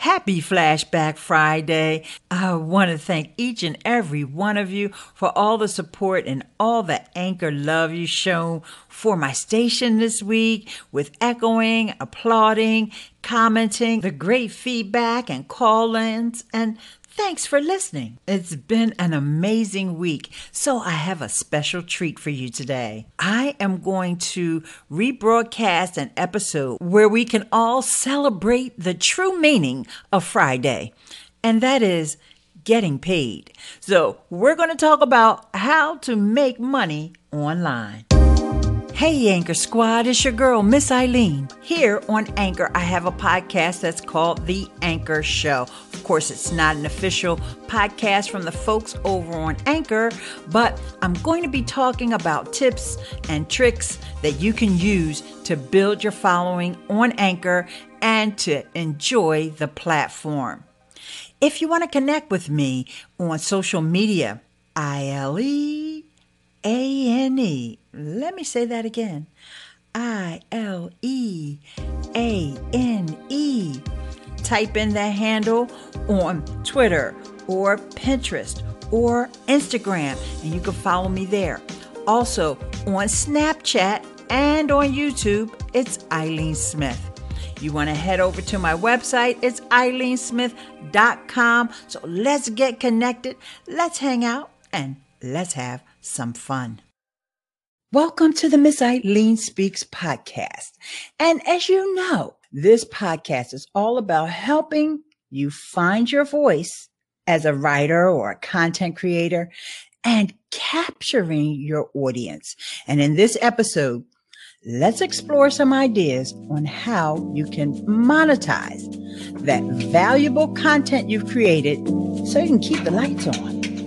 Happy Flashback Friday. I want to thank each and every one of you for all the support and all the anchor love you shown for my station this week with echoing, applauding, commenting, the great feedback and call ins, and Thanks for listening. It's been an amazing week, so I have a special treat for you today. I am going to rebroadcast an episode where we can all celebrate the true meaning of Friday, and that is getting paid. So, we're going to talk about how to make money online. Hey, Anchor Squad, it's your girl, Miss Ileane. Here on Anchor, I have a podcast that's called The Anchor Show. Of course, it's not an official podcast from the folks over on Anchor, but I'm going to be talking about tips and tricks that you can use to build your following on Anchor and to enjoy the platform. If you want to connect with me on social media, ILE a N E. Let me say that again. I L E A N E. Type in the handle on Twitter or Pinterest or Instagram, and you can follow me there. Also on Snapchat and on YouTube, it's Ileane Smith. You want to head over to my website, it's ileanesmith.com. So let's get connected, let's hang out, and let's have some fun. Welcome to the Miss Ileane Speaks podcast. And as you know, this podcast is all about helping you find your voice as a writer or a content creator and capturing your audience. And in this episode, let's explore some ideas on how you can monetize that valuable content you've created so you can keep the lights on.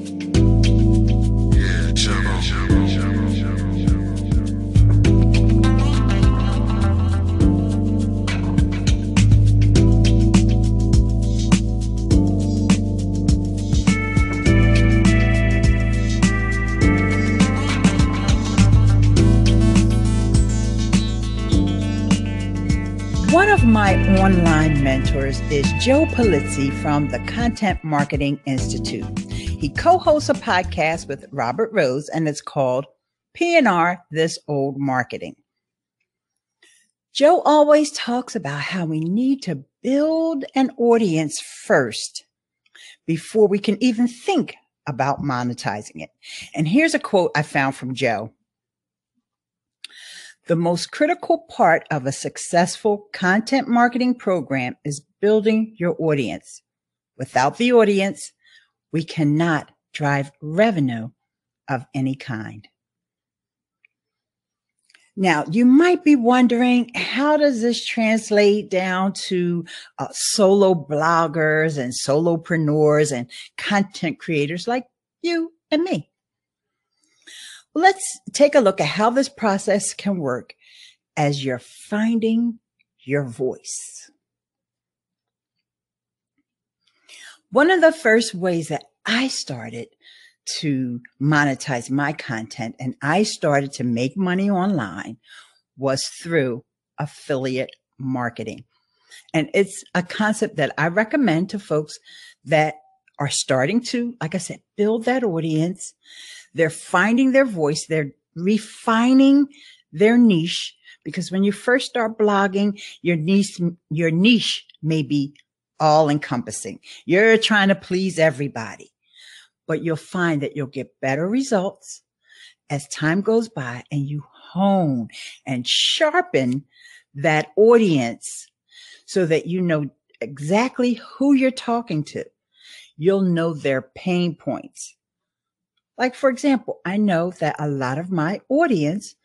Of my online mentors is Joe Pulizzi from the Content Marketing Institute. He co-hosts a podcast with Robert Rose and it's called P&R This Old Marketing. Joe always talks about how we need to build an audience first before we can even think about monetizing it. And here's a quote I found from Joe. The most critical part of a successful content marketing program is building your audience. Without the audience, we cannot drive revenue of any kind. Now, you might be wondering, how does this translate down to uh, solo bloggers and solopreneurs and content creators like you and me? Let's take a look at how this process can work as you're finding your voice. One of the first ways that I started to monetize my content and I started to make money online was through affiliate marketing. And it's a concept that I recommend to folks that are starting to, like I said, build that audience. They're finding their voice. They're refining their niche because when you first start blogging, your niche, your niche may be all encompassing. You're trying to please everybody, but you'll find that you'll get better results as time goes by and you hone and sharpen that audience so that you know exactly who you're talking to. You'll know their pain points. Like, for example, I know that a lot of my audience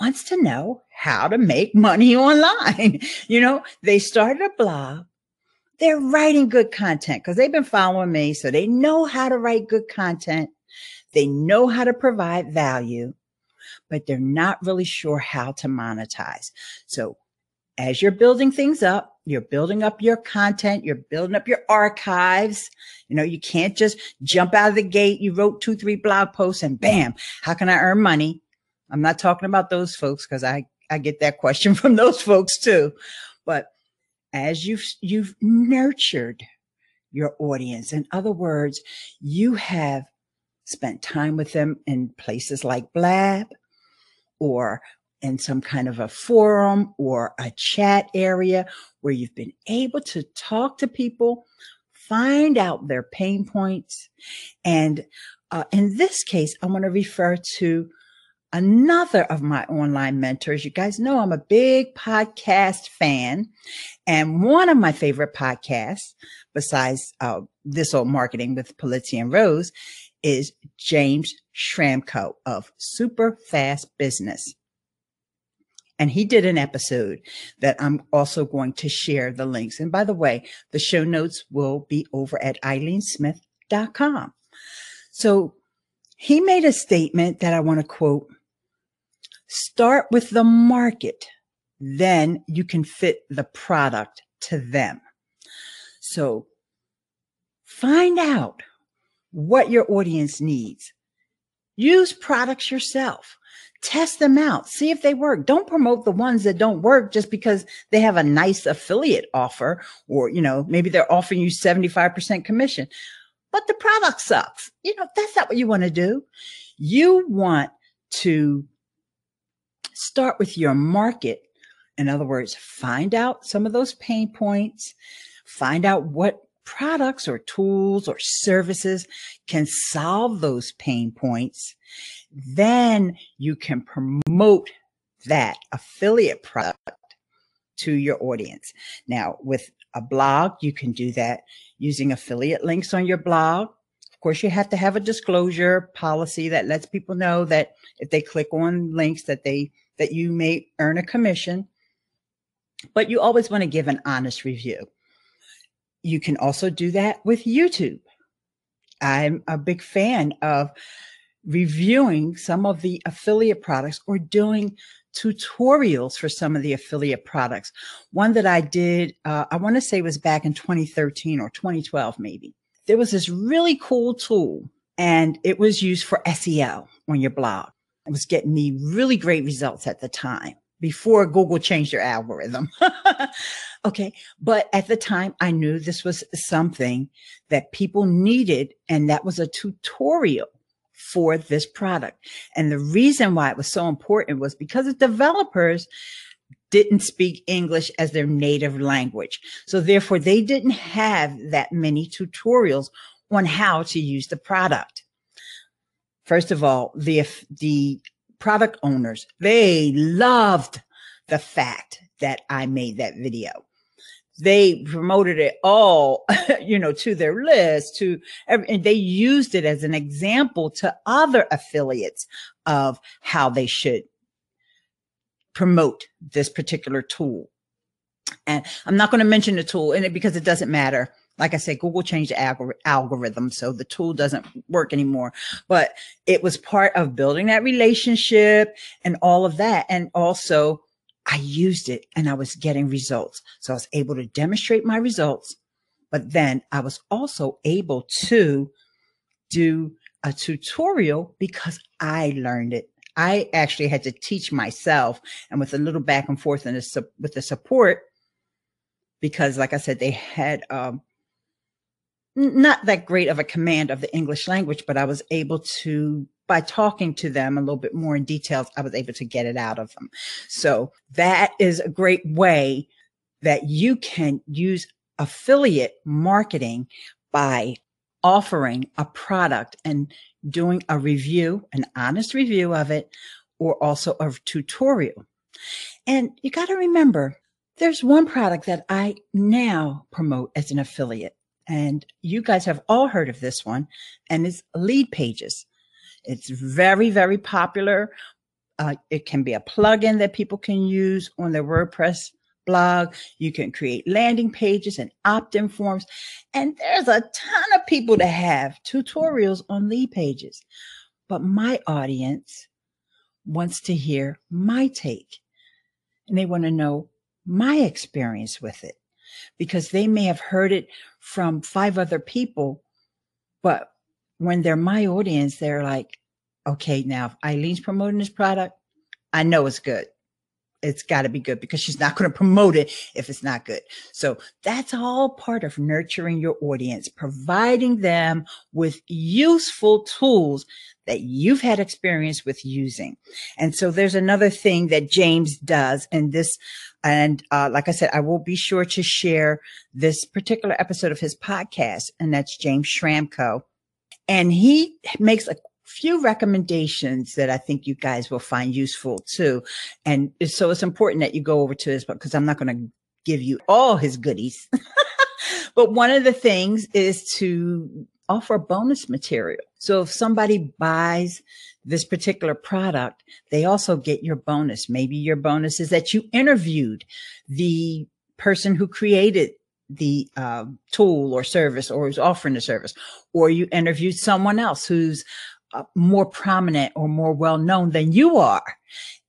wants to know how to make money online. you know, they started a blog. They're writing good content because they've been following me. So they know how to write good content. They know how to provide value, but they're not really sure how to monetize. So as you're building things up, you're building up your content, you're building up your archives. You know, you can't just jump out of the gate. You wrote two, three blog posts and bam, how can I earn money? I'm not talking about those folks because I, I get that question from those folks too. But as you've, you've nurtured your audience, in other words, you have spent time with them in places like Blab or in some kind of a forum or a chat area where you've been able to talk to people, find out their pain points. And uh, in this case, I want to refer to another of my online mentors. You guys know I'm a big podcast fan. And one of my favorite podcasts, besides uh, this old marketing with Pulizzi and Rose, is James Schramko of Super Fast Business. And he did an episode that I'm also going to share the links. And by the way, the show notes will be over at ileanesmith.com. So he made a statement that I want to quote. Start with the market. Then you can fit the product to them. So find out what your audience needs. Use products yourself. Test them out. See if they work. Don't promote the ones that don't work just because they have a nice affiliate offer or, you know, maybe they're offering you 75% commission, but the product sucks. You know, that's not what you want to do. You want to start with your market. In other words, find out some of those pain points, find out what products or tools or services can solve those pain points, then you can promote that affiliate product to your audience. Now, with a blog, you can do that using affiliate links on your blog. Of course, you have to have a disclosure policy that lets people know that if they click on links that they that you may earn a commission. But you always want to give an honest review. You can also do that with YouTube. I'm a big fan of reviewing some of the affiliate products or doing tutorials for some of the affiliate products. One that I did, uh, I want to say was back in 2013 or 2012, maybe. There was this really cool tool and it was used for SEO on your blog. It was getting me really great results at the time before Google changed their algorithm. okay. But at the time, I knew this was something that people needed. And that was a tutorial for this product. And the reason why it was so important was because the developers didn't speak English as their native language. So therefore they didn't have that many tutorials on how to use the product. First of all, the, the product owners, they loved the fact that I made that video. They promoted it all, you know, to their list, to, and they used it as an example to other affiliates of how they should promote this particular tool. And I'm not going to mention the tool in it because it doesn't matter like I said, Google changed the algor- algorithm, so the tool doesn't work anymore. But it was part of building that relationship and all of that. And also, I used it and I was getting results. So I was able to demonstrate my results. But then I was also able to do a tutorial because I learned it. I actually had to teach myself and with a little back and forth and with the support, because like I said, they had, um, not that great of a command of the English language, but I was able to, by talking to them a little bit more in details, I was able to get it out of them. So that is a great way that you can use affiliate marketing by offering a product and doing a review, an honest review of it, or also a tutorial. And you got to remember, there's one product that I now promote as an affiliate and you guys have all heard of this one, and it's Leadpages. It's very, very popular. Uh, it can be a plugin that people can use on their WordPress blog. You can create landing pages and opt-in forms. And there's a ton of people to have tutorials on Leadpages. But my audience wants to hear my take and they want to know my experience with it because they may have heard it from five other people. But when they're my audience, they're like, okay, now if Ileane's promoting this product, I know it's good. it's got to be good because she's not going to promote it if it's not good. So that's all part of nurturing your audience, providing them with useful tools that you've had experience with using. And so there's another thing that James does and this, and uh, like I said, I will be sure to share this particular episode of his podcast, and that's James Schramko. And he makes a few recommendations that I think you guys will find useful too. And so it's important that you go over to his book because I'm not going to give you all his goodies. but one of the things is to offer bonus material. So if somebody buys this particular product, they also get your bonus. Maybe your bonus is that you interviewed the person who created the uh, tool or service or who's offering the service, or you interviewed someone else who's uh, more prominent or more well known than you are.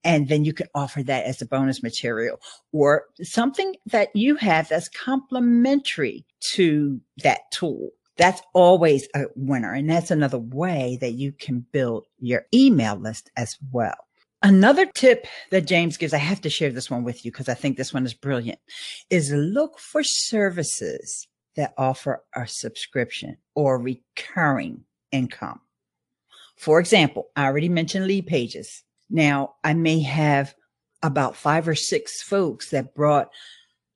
And then you can offer that as a bonus material or something that you have that's complementary to that tool. That's always a winner. And that's another way that you can build your email list as well. Another tip that James gives, I have to share this one with you because I think this one is brilliant, is look for services that offer a subscription or recurring income. For example, I already mentioned Leadpages. Now I may have about five or six folks that brought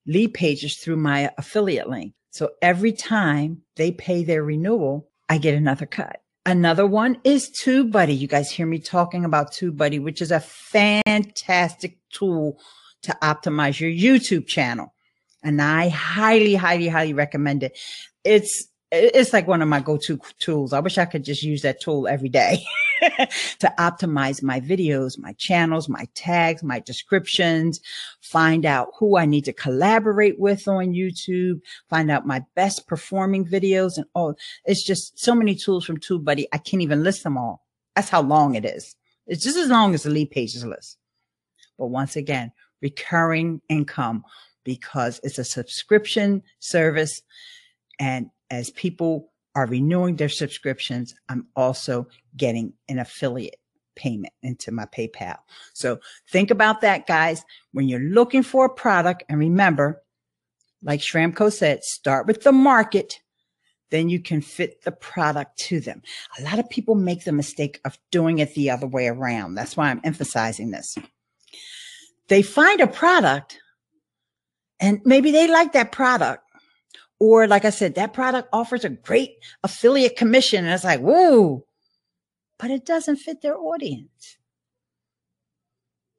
Leadpages through my affiliate link. So every time they pay their renewal, I get another cut. Another one is TubeBuddy. You guys hear me talking about TubeBuddy, which is a fantastic tool to optimize your YouTube channel. And I highly, highly, highly recommend it. It's it's like one of my go-to tools. I wish I could just use that tool every day to optimize my videos, my channels, my tags, my descriptions, find out who I need to collaborate with on YouTube, find out my best performing videos and all. It's just so many tools from TubeBuddy. I can't even list them all. That's how long it is. It's just as long as the Leadpages list. But once again, recurring income because it's a subscription service and as people are renewing their subscriptions, I'm also getting an affiliate payment into my PayPal. So think about that, guys. When you're looking for a product, and remember, like Schramko said, start with the market, then you can fit the product to them. A lot of people make the mistake of doing it the other way around. That's why I'm emphasizing this. They find a product and maybe they like that product, or like I said, that product offers a great affiliate commission. And it's like, whoa, but it doesn't fit their audience.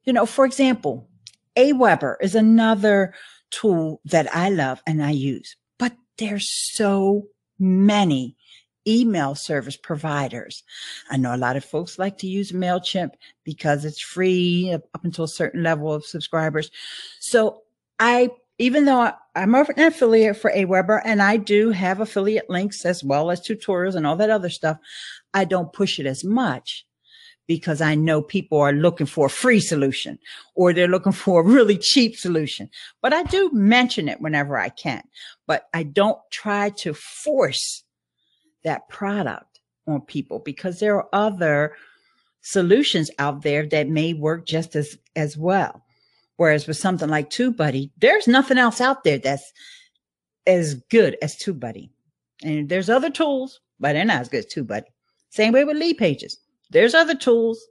You know, for example, Aweber is another tool that I love and I use, but there's so many email service providers. I know a lot of folks like to use MailChimp because it's free up until a certain level of subscribers. So I even though I'm an affiliate for Aweber and I do have affiliate links as well as tutorials and all that other stuff, I don't push it as much because I know people are looking for a free solution or they're looking for a really cheap solution. But I do mention it whenever I can, but I don't try to force that product on people because there are other solutions out there that may work just as, as well. Whereas with something like TubeBuddy, there's nothing else out there that's as good as TubeBuddy. And there's other tools, but they're not as good as TubeBuddy. Same way with Leadpages. There's other tools,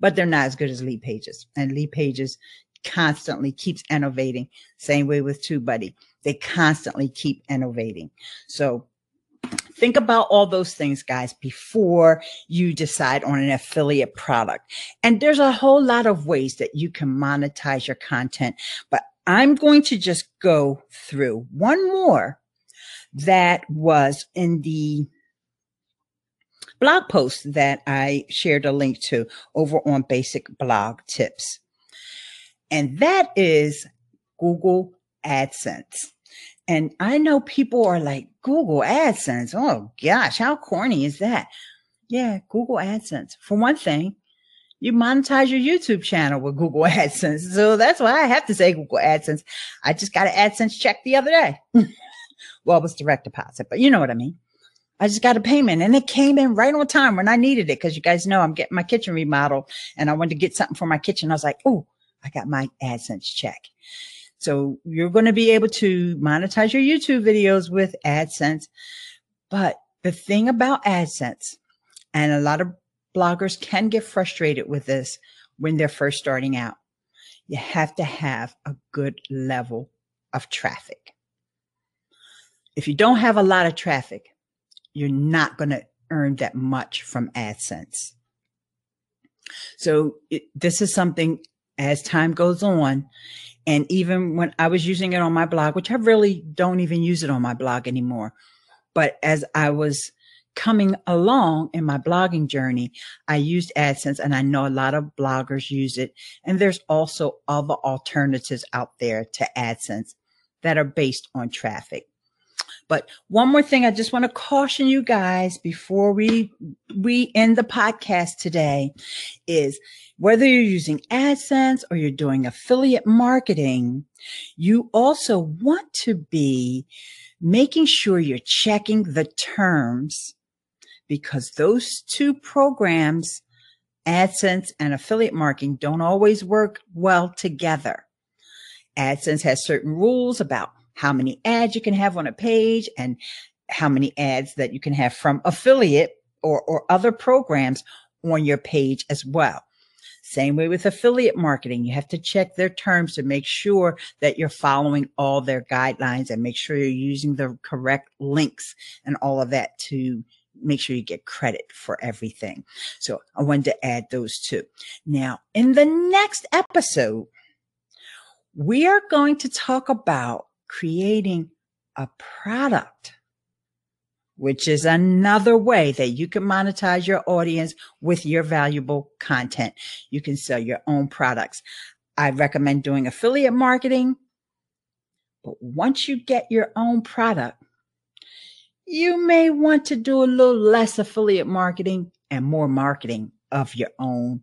but they're not as good as Leadpages. And Leadpages constantly keeps innovating. Same way with TubeBuddy. They constantly keep innovating. So Think about all those things, guys, before you decide on an affiliate product. And there's a whole lot of ways that you can monetize your content, but I'm going to just go through one more that was in the blog post that I shared a link to over on basic blog tips. And that is Google AdSense. And I know people are like, Google AdSense. Oh gosh, how corny is that? Yeah, Google AdSense. For one thing, you monetize your YouTube channel with Google AdSense. So that's why I have to say Google AdSense. I just got an AdSense check the other day. well, it was direct deposit, but you know what I mean. I just got a payment and it came in right on time when I needed it. Cause you guys know I'm getting my kitchen remodeled and I wanted to get something for my kitchen. I was like, Oh, I got my AdSense check. So you're going to be able to monetize your YouTube videos with AdSense. But the thing about AdSense, and a lot of bloggers can get frustrated with this when they're first starting out, you have to have a good level of traffic. If you don't have a lot of traffic, you're not going to earn that much from AdSense. So it, this is something as time goes on. And even when I was using it on my blog, which I really don't even use it on my blog anymore. But as I was coming along in my blogging journey, I used AdSense and I know a lot of bloggers use it. And there's also other alternatives out there to AdSense that are based on traffic. But one more thing, I just want to caution you guys before we, we end the podcast today is whether you're using AdSense or you're doing affiliate marketing, you also want to be making sure you're checking the terms because those two programs, AdSense and affiliate marketing don't always work well together. AdSense has certain rules about how many ads you can have on a page and how many ads that you can have from affiliate or, or other programs on your page as well. Same way with affiliate marketing. You have to check their terms to make sure that you're following all their guidelines and make sure you're using the correct links and all of that to make sure you get credit for everything. So I wanted to add those two. Now, in the next episode, we are going to talk about creating a product, which is another way that you can monetize your audience with your valuable content. You can sell your own products. I recommend doing affiliate marketing. But once you get your own product, you may want to do a little less affiliate marketing and more marketing of your own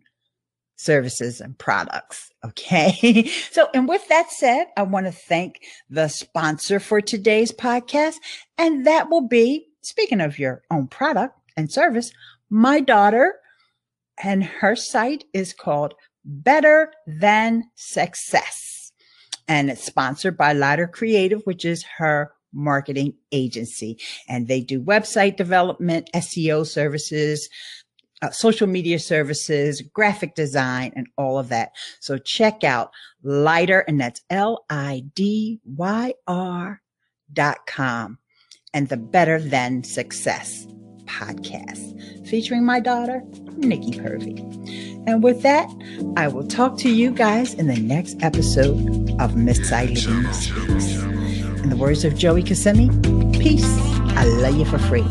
services and products. Okay. so, and with that said, I want to thank the sponsor for today's podcast. And that will be, speaking of your own product and service, my daughter and her site is called Better Than Success. And it's sponsored by Lidyr Creative, which is her marketing agency. And they do website development, SEO services, uh, social media services, graphic design, and all of that. So check out Lidyr, and that's L I D Y R dot com, and the Better Than Success podcast featuring my daughter, Nikki Purvey. And with that, I will talk to you guys in the next episode of Miss Ileane Speaks. In the words of Joey Kissimmee, peace. I love you for free.